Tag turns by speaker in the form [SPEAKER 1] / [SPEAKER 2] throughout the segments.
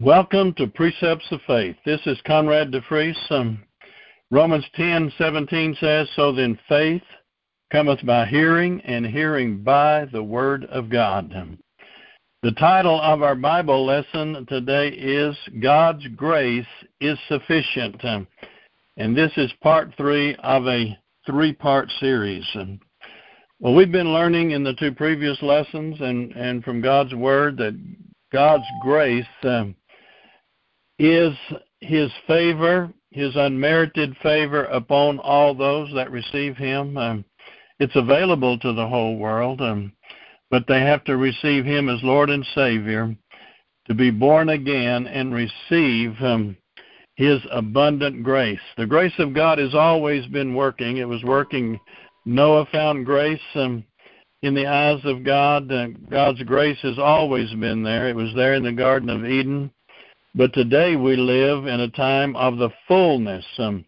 [SPEAKER 1] Welcome to Precepts of Faith. This is Conrad DeFries. Um, Romans 10 17 says, So then faith cometh by hearing, and hearing by the Word of God. The title of our Bible lesson today is God's Grace is Sufficient. And this is part three of a three part series. Well, we've been learning in the two previous lessons and, and from God's Word that God's grace. Um, is his favor, his unmerited favor upon all those that receive him. Um, it's available to the whole world, um, but they have to receive him as Lord and Savior to be born again and receive um, his abundant grace. The grace of God has always been working. It was working. Noah found grace um, in the eyes of God. Uh, God's grace has always been there. It was there in the Garden of Eden. But today we live in a time of the fullness um,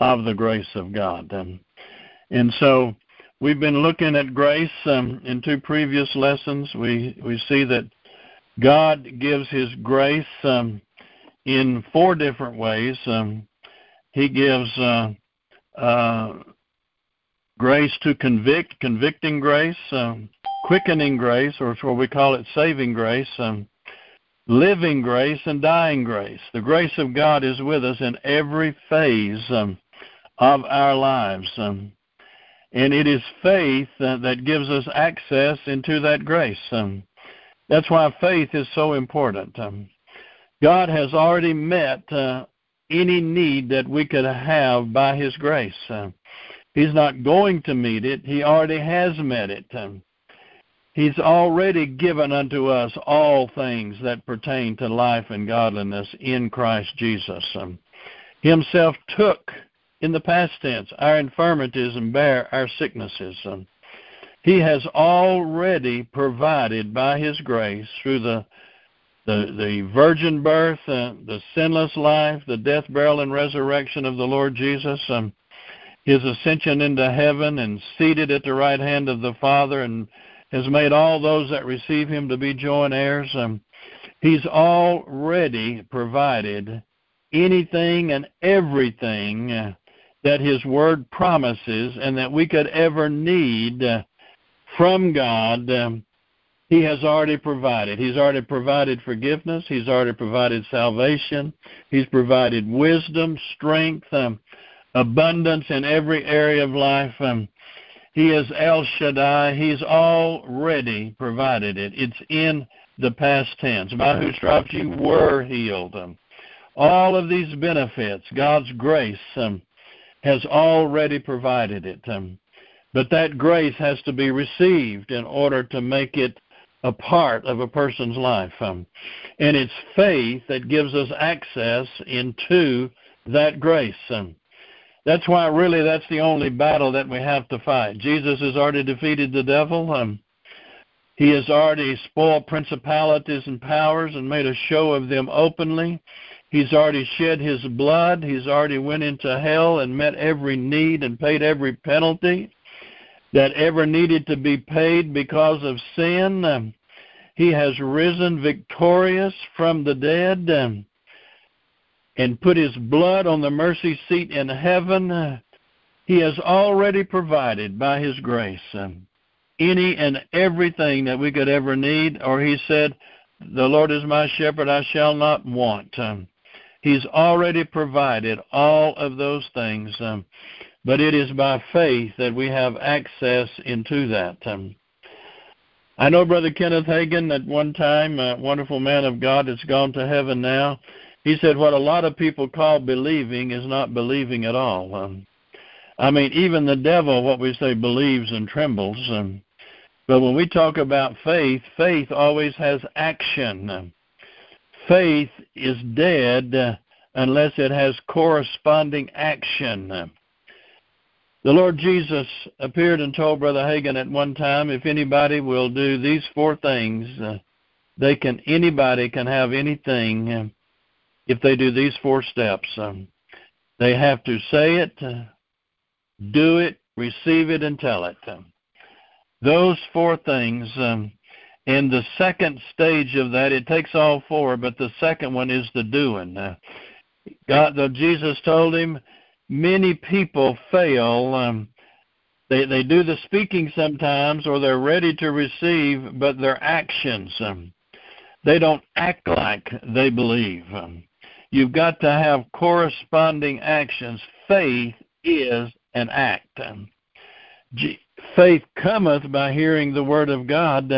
[SPEAKER 1] of the grace of God. Um, and so we've been looking at grace um, in two previous lessons. We, we see that God gives His grace um, in four different ways. Um, he gives uh, uh, grace to convict, convicting grace, um, quickening grace, or what we call it saving grace. Um, living grace and dying grace. The grace of God is with us in every phase um, of our lives. Um, and it is faith uh, that gives us access into that grace. Um, that's why faith is so important. Um, God has already met uh, any need that we could have by His grace. Uh, he's not going to meet it, He already has met it. He's already given unto us all things that pertain to life and godliness in Christ Jesus. Um, himself took, in the past tense, our infirmities and bare our sicknesses. Um, he has already provided by His grace through the the, the virgin birth, uh, the sinless life, the death, burial, and resurrection of the Lord Jesus, um, His ascension into heaven, and seated at the right hand of the Father, and has made all those that receive him to be joint heirs. Um, he's already provided anything and everything that his word promises and that we could ever need from God. He has already provided. He's already provided forgiveness. He's already provided salvation. He's provided wisdom, strength, um, abundance in every area of life. Um, he is El Shaddai. He's already provided it. It's in the past tense. By whose stripes you were healed. Um, all of these benefits, God's grace um, has already provided it. Um, but that grace has to be received in order to make it a part of a person's life. Um, and it's faith that gives us access into that grace. Um, that's why really that's the only battle that we have to fight. Jesus has already defeated the devil. Um, he has already spoiled principalities and powers and made a show of them openly. He's already shed his blood. He's already went into hell and met every need and paid every penalty that ever needed to be paid because of sin. Um, he has risen victorious from the dead. Um, and put his blood on the mercy seat in heaven, he has already provided by his grace um, any and everything that we could ever need. Or he said, The Lord is my shepherd, I shall not want. Um, he's already provided all of those things. Um, but it is by faith that we have access into that. I know Brother Kenneth Hagin at one time, a wonderful man of God that's gone to heaven now. He said what a lot of people call believing is not believing at all. Um, I mean, even the devil, what we say, believes and trembles. Um, but when we talk about faith, faith always has action. Um, faith is dead uh, unless it has corresponding action. Um, the Lord Jesus appeared and told Brother Hagin at one time, if anybody will do these four things, uh, they can anybody can have anything um, if they do these four steps. Um, they have to say it, do it, receive it, and tell it. Um, those four things, um, And the second stage of that, it takes all four, but the second one is the doing. Uh, God, the, Jesus told him, many people fail. Um, they they do the speaking sometimes, or they're ready to receive, but their actions, um, they don't act like they believe. Um, you've got to have corresponding actions. Faith is an act. Faith cometh by hearing the word of God.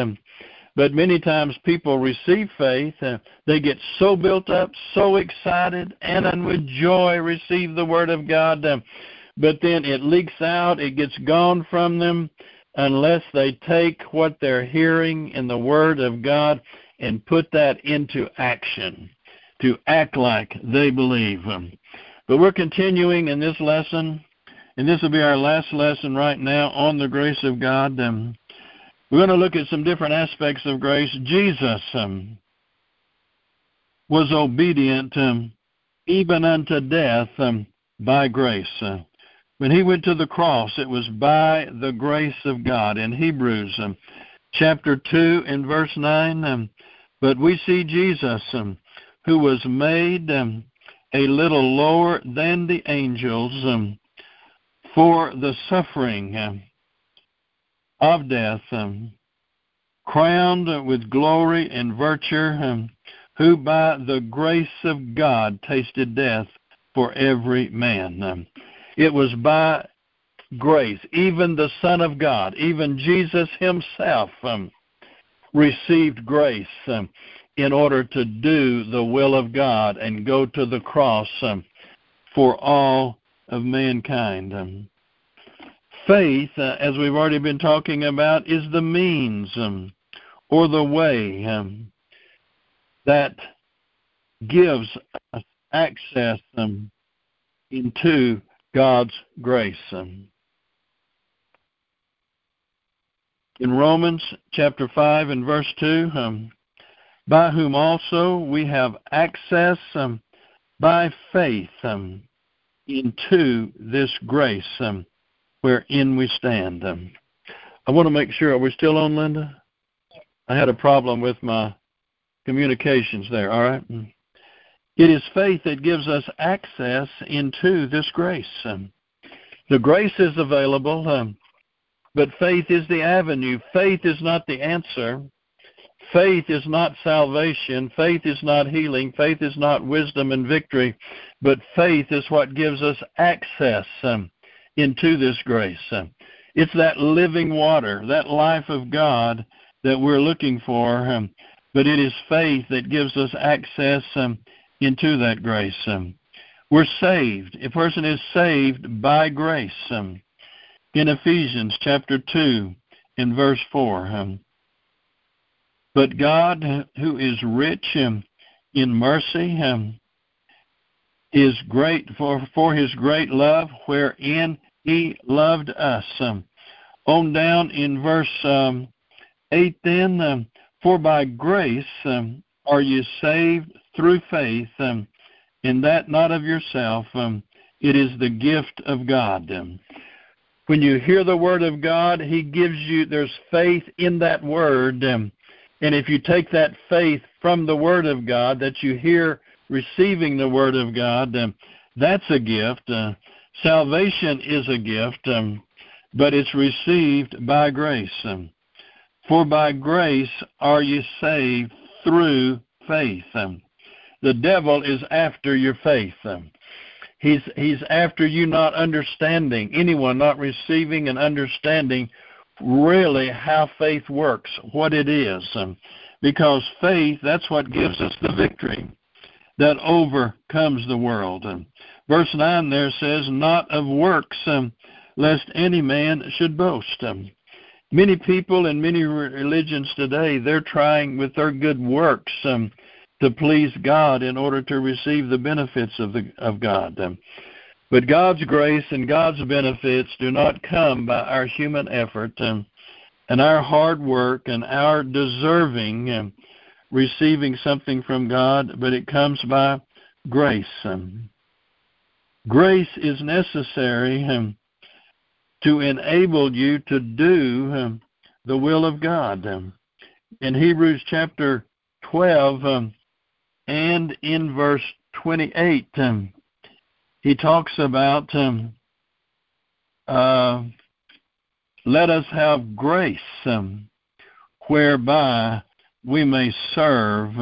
[SPEAKER 1] But many times people receive faith, uh, they get so built up, so excited, and with joy receive the Word of God. But then it leaks out, it gets gone from them unless they take what they're hearing in the Word of God and put that into action to act like they believe. Um, but we're continuing in this lesson, and this will be our last lesson right now on the grace of God. Um, we're going to look at some different aspects of grace. Jesus um, was obedient even unto death by grace. Uh, when he went to the cross, it was by the grace of God. In Hebrews chapter 2 and verse 9, um, but we see Jesus, um, who was made um, a little lower than the angels for the suffering of death, um, crowned with glory and virtue, um, who by the grace of God tasted death for every man. Um, it was by grace, even the Son of God, even Jesus Himself um, received grace um, in order to do the will of God and go to the cross um, for all of mankind. Um, faith, uh, as we've already been talking about, is the means um, or the way um, that gives us access um, into God's grace. Um. in Romans chapter 5 and verse 2, um, by whom also we have access um, by faith into this grace wherein we stand. Um, I want to make sure, are we still on, Linda? I had a problem with my communications there, all right? Mm. It is faith that gives us access into this grace. Um, the grace is available, um, but faith is the avenue. Faith is not the answer. Faith is not salvation. Faith is not healing. Faith is not wisdom and victory. But faith is what gives us access um, into this grace. It's that living water, that life of God that we're looking for, um, but it is faith that gives us access um, into that grace. Um, we're saved. A person is saved by grace. Um, in Ephesians chapter 2, in verse 4, um, but God, who is rich um, in mercy, is great for, for his great love, wherein he loved us. Um, on down in verse um, 8, then, um, for by grace um, are you saved through faith, um, and that not of yourself. Um, it is the gift of God. Um, when you hear the word of God, He gives you, there's faith in that word. Um, and if you take that faith from the word of God that you hear receiving the word of God, um, that's a gift. Uh, Salvation is a gift, um, but it's received by grace. Um, for by grace are you saved through faith. Um, the devil is after your faith. Um, he's he's after you not understanding anyone not receiving and understanding really how faith works, what it is, um, because faith that's what gives us the victory that overcomes the world. Um, verse 9 there says, Not of works, um, lest any man should boast. Um, many people in many religions today, they're trying with their good works um, to please God in order to receive the benefits of, the, of God. But God's grace and God's benefits do not come by our human effort um, and our hard work and our deserving and receiving something from God, but it comes by grace. Grace is necessary um, to enable you to do um, the will of God. Um, in Hebrews chapter 12 um, and in verse 28, um, he talks about um, uh, let us have grace um, whereby we may serve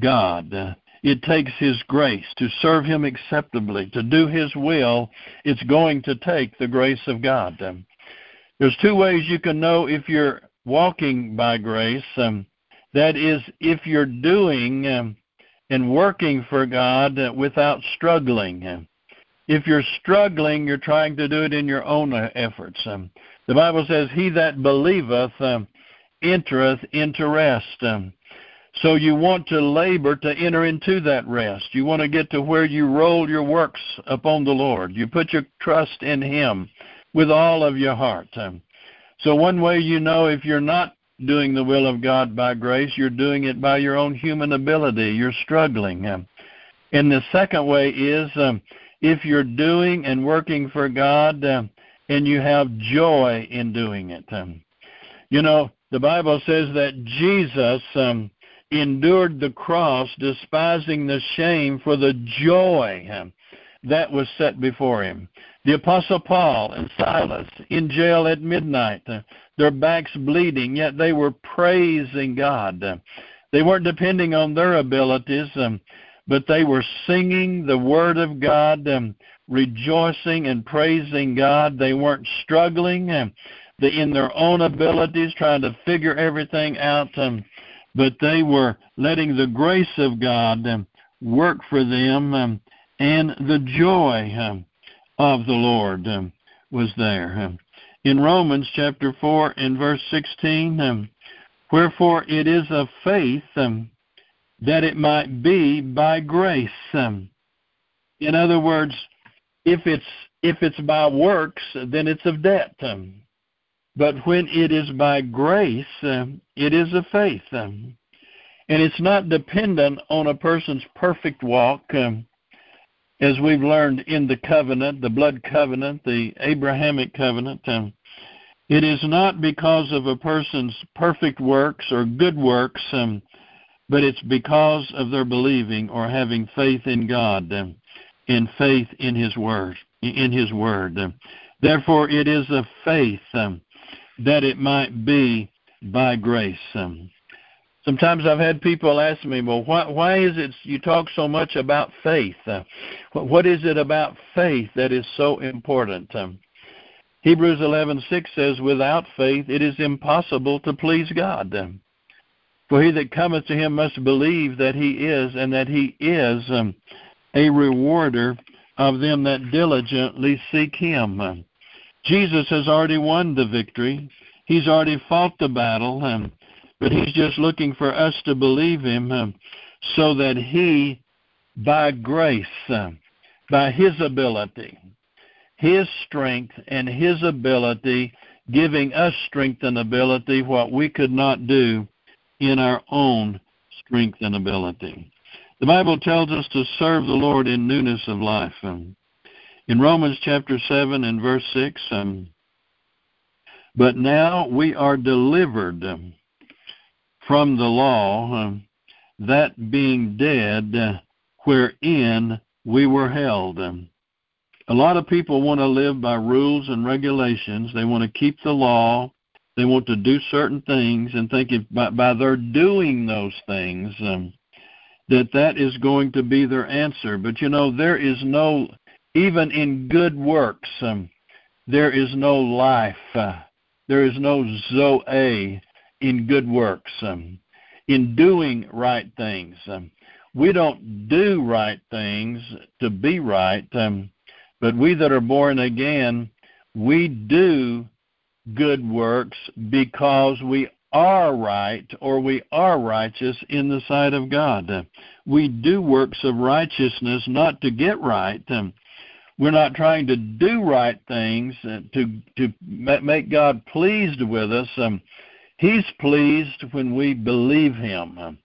[SPEAKER 1] God. It takes His grace to serve Him acceptably, to do His will. It's going to take the grace of God. Um, there's two ways you can know if you're walking by grace. Um, that is, if you're doing um, and working for God without struggling. If you're struggling, you're trying to do it in your own efforts. Um, the Bible says, He that believeth um, entereth into rest. Um, so you want to labor to enter into that rest. You want to get to where you roll your works upon the Lord. You put your trust in Him with all of your heart. Um, so one way you know if you're not doing the will of God by grace, you're doing it by your own human ability. You're struggling. Um, and the second way is um, if you're doing and working for God um, and you have joy in doing it. Um, you know, the Bible says that Jesus um, endured the cross, despising the shame for the joy um, that was set before him. The Apostle Paul and Silas in jail at midnight, uh, their backs bleeding, yet they were praising God. Uh, they weren't depending on their abilities. Um, but they were singing the Word of God, um, rejoicing and praising God. They weren't struggling um, the, in their own abilities, trying to figure everything out, um, but they were letting the grace of God um, work for them, and the joy of the Lord was there. In Romans chapter 4 and verse 16, um, wherefore it is of faith um, that it might be by grace. Um, in other words, if it's if it's by works, then it's of debt. Um, but when it is by grace, um, it is of faith. And it's not dependent on a person's perfect walk, as we've learned in the covenant, the blood covenant, the Abrahamic covenant. It is not because of a person's perfect works or good works but it's because of their believing or having faith in God um, and faith in His word. In His word. Therefore, it is of faith um, that it might be by grace. Sometimes I've had people ask me, "Well, why, why is it you talk so much about faith? Uh, what is it about faith that is so important?" Hebrews 11:6 says, "Without faith, it is impossible to please God." For he that cometh to him must believe that he is, and that he is um, a rewarder of them that diligently seek him. Jesus has already won the victory. He's already fought the battle, um, but he's just looking for us to believe him um, so that he, by grace, um, by his ability, his strength and his ability, giving us strength and ability, what we could not do, in our own strength and ability. The Bible tells us to serve the Lord in newness of life. Um, in Romans chapter 7 and verse 6, um, but now we are delivered from the law, um, that being dead, uh, wherein we were held. Um, a lot of people want to live by rules and regulations. They want to keep the law. They want to do certain things and think if by, by their doing those things um, that that is going to be their answer. But you know, there is no, even in good works, um, there is no life. Uh, there is no zoe in good works. Um, in doing right things. Um, we don't do right things to be right, um, but we that are born again, we do good works because we are right or we are righteous in the sight of God. We do works of righteousness not to get right. We're not trying to do right things to to make God pleased with us. He's pleased when we believe Him.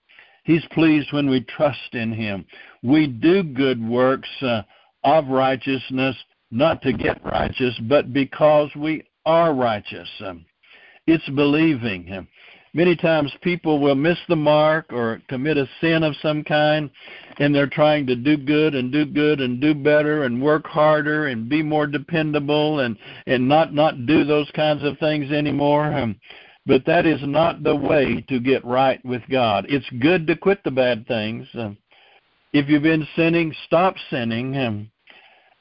[SPEAKER 1] He's pleased when we trust in Him. We do good works uh, of righteousness not to get righteous, but because we are righteous. Um, it's believing. Um, many times people will miss the mark or commit a sin of some kind, and they're trying to do good and do good and do better and work harder and be more dependable and and not not do those kinds of things anymore. Um, but that is not the way to get right with God. It's good to quit the bad things. If you've been sinning, stop sinning.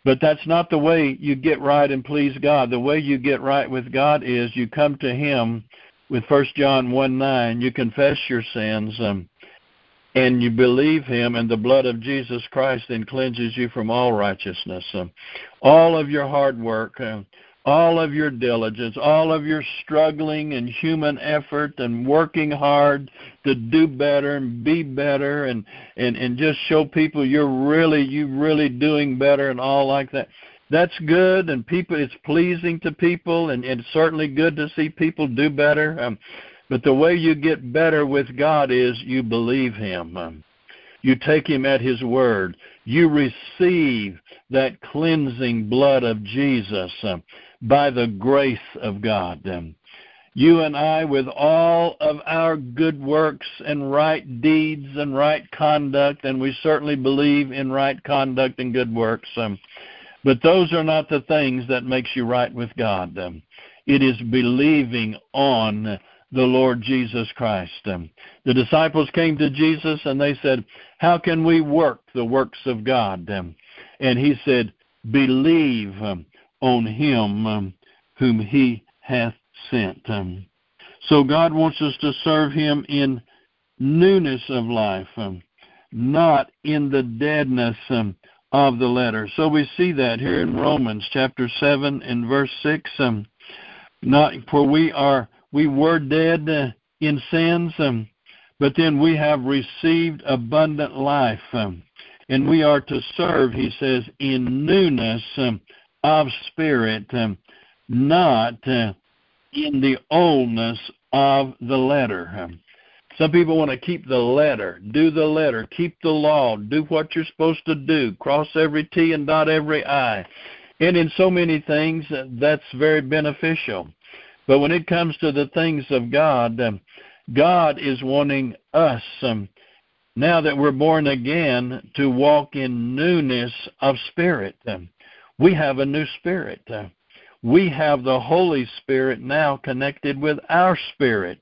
[SPEAKER 1] But that's not the way you get right and please God. The way you get right with God is you come to Him with First John one nine. You confess your sins, um, and you believe Him, and the blood of Jesus Christ then cleanses you from all righteousness. Um, all of your hard work. All of your diligence, all of your struggling and human effort and working hard to do better and be better and and and just show people you're really you really doing better and all like that. That's good and people it's pleasing to people and, and it's certainly good to see people do better. Um, but the way you get better with God is you believe him. Um, you take him at his word. You receive that cleansing blood of Jesus. Um, by the grace of God. You and I, with all of our good works and right deeds and right conduct, and we certainly believe in right conduct and good works, um, but those are not the things that makes you right with God. Um, it is believing on the Lord Jesus Christ. Um, the disciples came to Jesus and they said, How can we work the works of God? Um, and he said, Believe um, on him um, whom he hath sent. Um, so God wants us to serve him in newness of life, um, not in the deadness um, of the letter. So we see that here in Romans chapter 7 and verse 6. Um, not for we are we were dead uh, in sins, um, but then we have received abundant life. and we are to serve, he says, in newness of spirit, um, not uh, in the oldness of the letter. Um, some people want to keep the letter, do the letter, keep the law, do what you're supposed to do, cross every T and dot every I. And in so many things, uh, that's very beneficial. But when it comes to the things of God, um, God is wanting us, um, now that we're born again, to walk in newness of spirit. We have a new spirit. We have the Holy Spirit now connected with our spirit.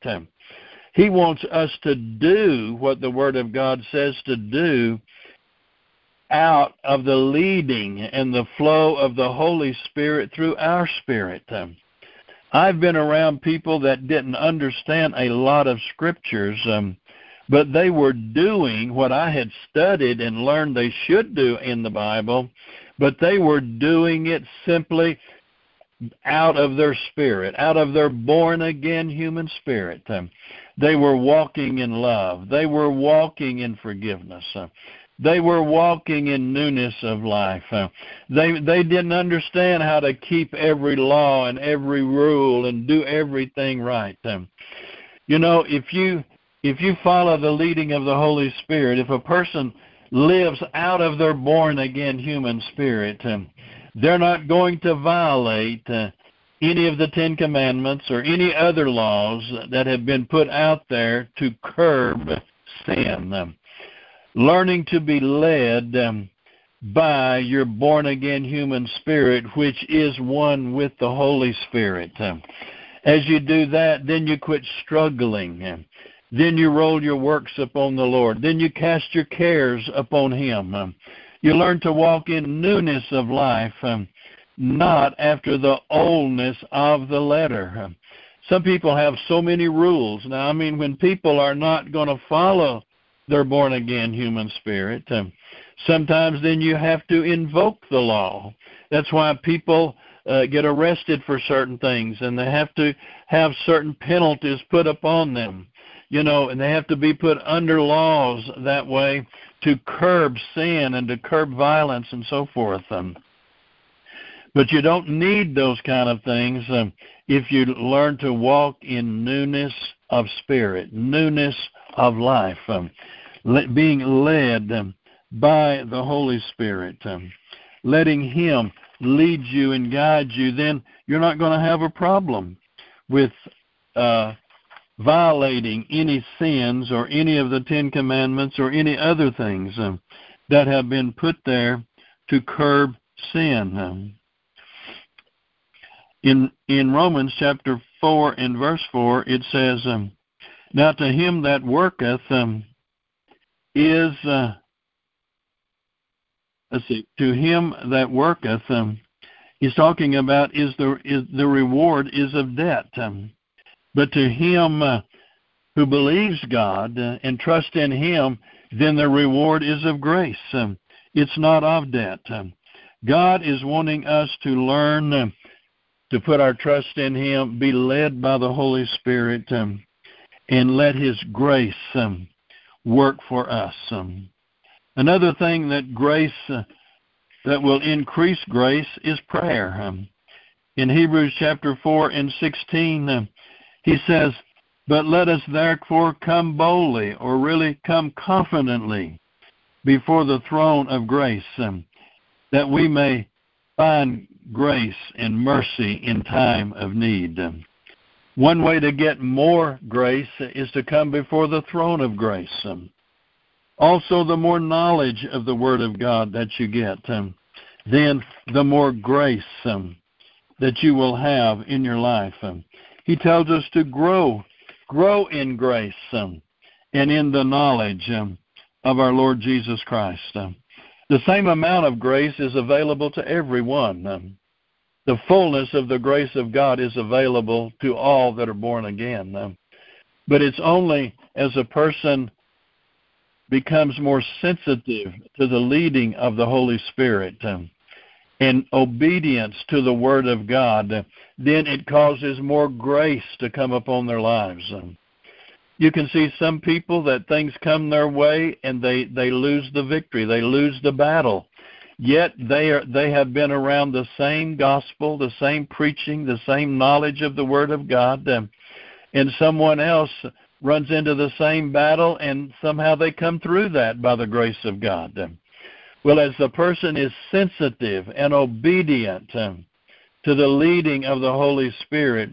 [SPEAKER 1] He wants us to do what the Word of God says to do out of the leading and the flow of the Holy Spirit through our spirit. I've been around people that didn't understand a lot of scriptures, um, but they were doing what I had studied and learned they should do in the Bible, but they were doing it simply out of their spirit, out of their born again human spirit. Um, they were walking in love. They were walking in forgiveness. Uh, they were walking in newness of life. Uh, they they didn't understand how to keep every law and every rule and do everything right. Um, you know, if you if you follow the leading of the Holy Spirit, if a person lives out of their born again human spirit. Um, they're not going to violate uh, any of the Ten Commandments or any other laws that have been put out there to curb sin. Um, learning to be led um, by your born again human spirit, which is one with the Holy Spirit. As you do that, then you quit struggling. Then you roll your works upon the Lord. Then you cast your cares upon Him. You learn to walk in newness of life, um, not after the oldness of the letter. Some people have so many rules. Now, I mean, when people are not going to follow their born again human spirit, um, sometimes then you have to invoke the law. That's why people uh, get arrested for certain things, and they have to have certain penalties put upon them you know, and they have to be put under laws that way to curb sin and to curb violence and so forth. Um, but you don't need those kind of things um, if you learn to walk in newness of spirit, newness of life, um, le- being led um, by the Holy Spirit, um, letting Him lead you and guide you. Then you're not going to have a problem with uh, violating any sins or any of the Ten Commandments or any other things um, that have been put there to curb sin. Um, in in Romans chapter four and verse four, it says, um, "Now to him that worketh um, is uh, let's see, to him that worketh." Um, he's talking about is the is the reward is of debt, um, but to him uh, who believes God uh, and trusts in Him, then the reward is of grace. Um, it's not of debt. Um, God is wanting us to learn uh, to put our trust in Him, be led by the Holy Spirit, um, and let His grace um, work for us. Um, another thing that grace uh, that will increase grace is prayer. Um, in Hebrews chapter 4 and 16, uh, he says, But let us therefore come boldly, or really come confidently, before the throne of grace, um, that we may find grace and mercy in time of need. One way to get more grace is to come before the throne of grace. Um, also, the more knowledge of the Word of God that you get, um, then the more grace um, that you will have in your life. He tells us to grow, grow in grace and in the knowledge of our Lord Jesus Christ. The same amount of grace is available to everyone. Um, the fullness of the grace of God is available to all that are born again. Um, but it's only as a person becomes more sensitive to the leading of the Holy Spirit um, and obedience to the Word of God, then it causes more grace to come upon their lives. You can see some people that things come their way and they they lose the victory they lose the battle yet they are they have been around the same gospel the same preaching the same knowledge of the word of god and someone else runs into the same battle and somehow they come through that by the grace of god well as the person is sensitive and obedient to the leading of the holy spirit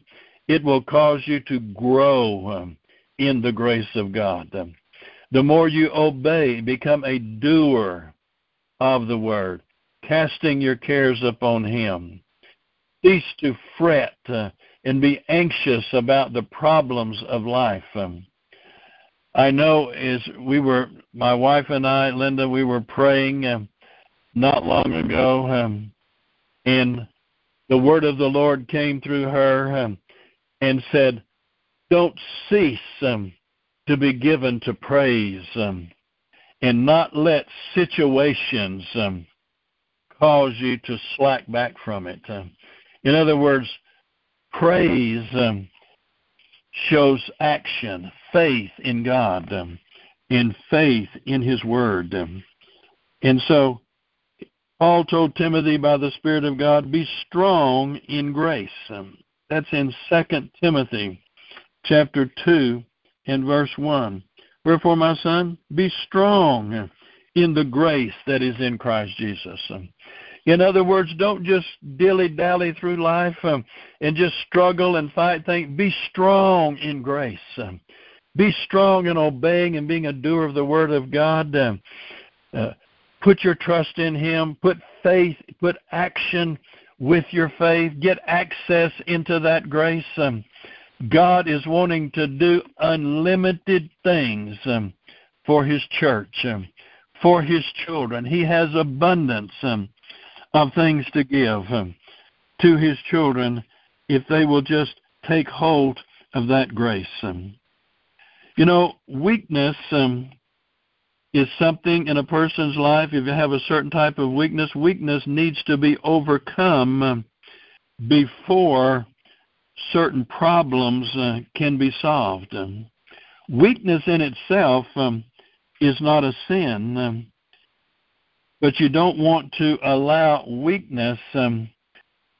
[SPEAKER 1] it will cause you to grow in the grace of God. The more you obey, become a doer of the word, casting your cares upon Him. Cease to fret and be anxious about the problems of life. I know as we were, my wife and I, Linda, we were praying um, not long ago, um, and the word of the Lord came through her um, and said, don't cease um, to be given to praise um, and not let situations um, cause you to slack back from it. Um, in other words, praise um, shows action, faith in God, in faith in His Word. and so, Paul told Timothy by the Spirit of God, be strong in grace. that's in Second Timothy chapter 2 and verse 1. Wherefore, my son, be strong in the grace that is in Christ Jesus. In other words, don't just dilly dally through life um, and just struggle and fight things. Be strong in grace. Um, be strong in obeying and being a doer of the Word of God. Um, uh, put your trust in Him. Put faith, put action with your faith. Get access into that grace. Um, God is wanting to do unlimited things um, for His church, um, for His children. He has abundance um, of things to give um, to His children if they will just take hold of that grace. Um. You know, weakness um, is something in a person's life. If you have a certain type of weakness, weakness needs to be overcome before certain problems uh, can be solved. Weakness in itself is not a sin, but you don't want to allow weakness um,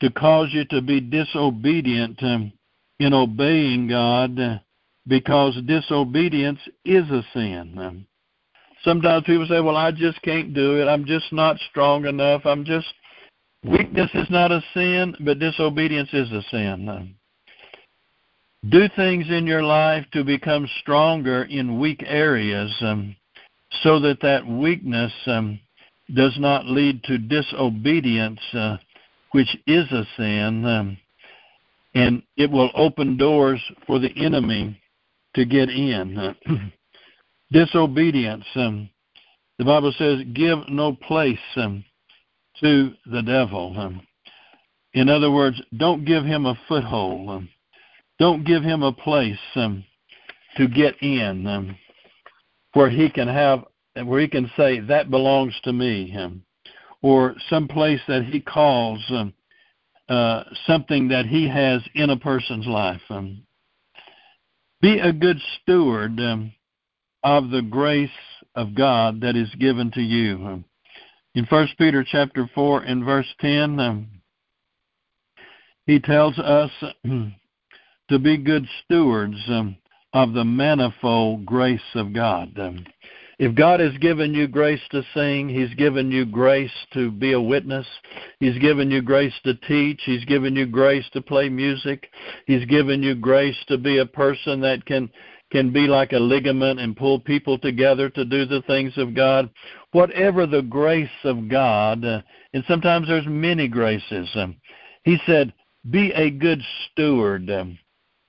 [SPEAKER 1] to cause you to be disobedient um, in obeying God uh, because disobedience is a sin. Um, sometimes people say, Well, I just can't do it. I'm just not strong enough. I'm just. Weakness is not a sin, but disobedience is a sin. Do things in your life to become stronger in weak areas um, so that that weakness um, does not lead to disobedience, uh, which is a sin, um, and it will open doors for the enemy to get in. disobedience, um, the Bible says, give no place um, to the devil. Um, in other words, don't give him a foothold. Um, don't give him a place um, to get in where he can have, where he can say that belongs to me, or some place that he calls um, uh, something that he has in a person's life. Um, be a good steward um, of the grace of God that is given to you. Um, in First Peter chapter four and verse ten, um, he tells us to be good stewards um, of the manifold grace of God. If God has given you grace to sing, He's given you grace to be a witness, He's given you grace to teach, He's given you grace to play music, He's given you grace to be a person that can can be like a ligament and pull people together to do the things of God. Whatever the grace of God, uh, and sometimes there's many graces. Um, he said, "Be a good steward um,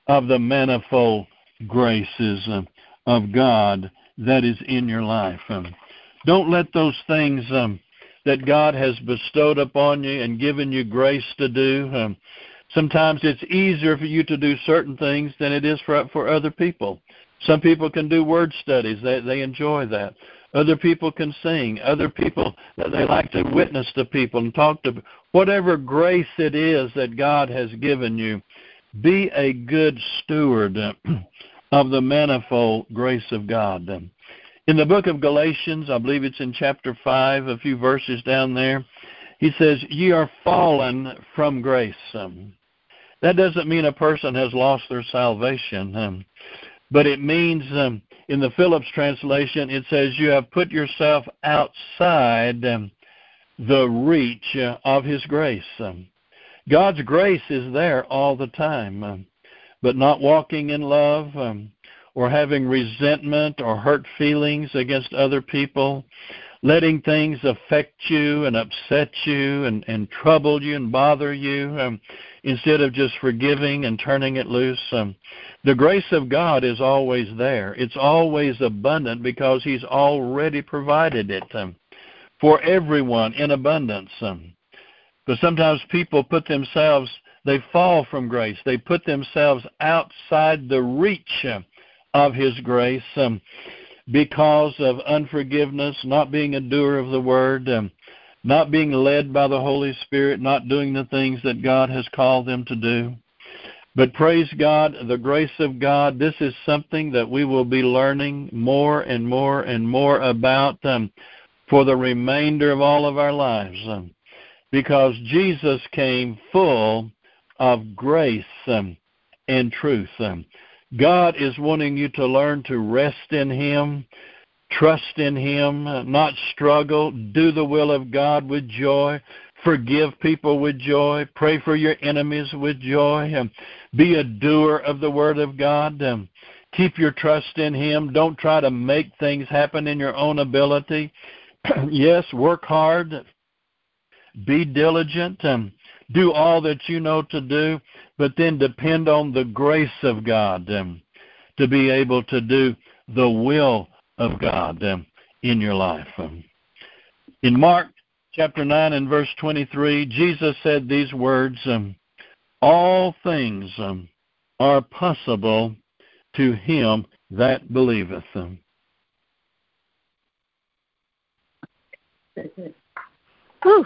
[SPEAKER 1] of the manifold graces um, of God that is in your life. Um, don't let those things um, that God has bestowed upon you and given you grace to do. Um, sometimes it's easier for you to do certain things than it is for for other people. Some people can do word studies; they they enjoy that. Other people can sing. Other people they like to witness to people and talk to whatever grace it is that God has given you. Be a good steward of the manifold grace of God. In the book of Galatians, I believe it's in chapter 5, a few verses down there, he says, Ye are fallen from grace. Um, that doesn't mean a person has lost their salvation, um, but it means, um, in the Phillips translation, it says, You have put yourself outside um, the reach uh, of His grace. Um, God's grace is there all the time, um, but not walking in love um, or having resentment or hurt feelings against other people, letting things affect you and upset you and, and trouble you and bother you um, instead of just forgiving and turning it loose. Um, the grace of God is always there. It's always abundant because He's already provided it um, for everyone in abundance. Um, but sometimes people put themselves, they fall from grace. They put themselves outside the reach of His grace um, because of unforgiveness, not being a doer of the word, um, not being led by the Holy Spirit, not doing the things that God has called them to do. But praise God, the grace of God, this is something that we will be learning more and more and more about um, for the remainder of all of our lives. Um, because Jesus came full of grace um, and truth. Um, God is wanting you to learn to rest in Him, trust in Him, uh, not struggle, do the will of God with joy, forgive people with joy, pray for your enemies with joy, um, be a doer of the Word of God. Um, keep your trust in Him. Don't try to make things happen in your own ability. yes, work hard, be diligent, and do all that you know to do, but then depend on the grace of God um, to be able to do the will of God um, in your life. Um, in Mark chapter 9 and verse 23, Jesus said these words um, All things um, are possible to him that believeth. Um,
[SPEAKER 2] Whew.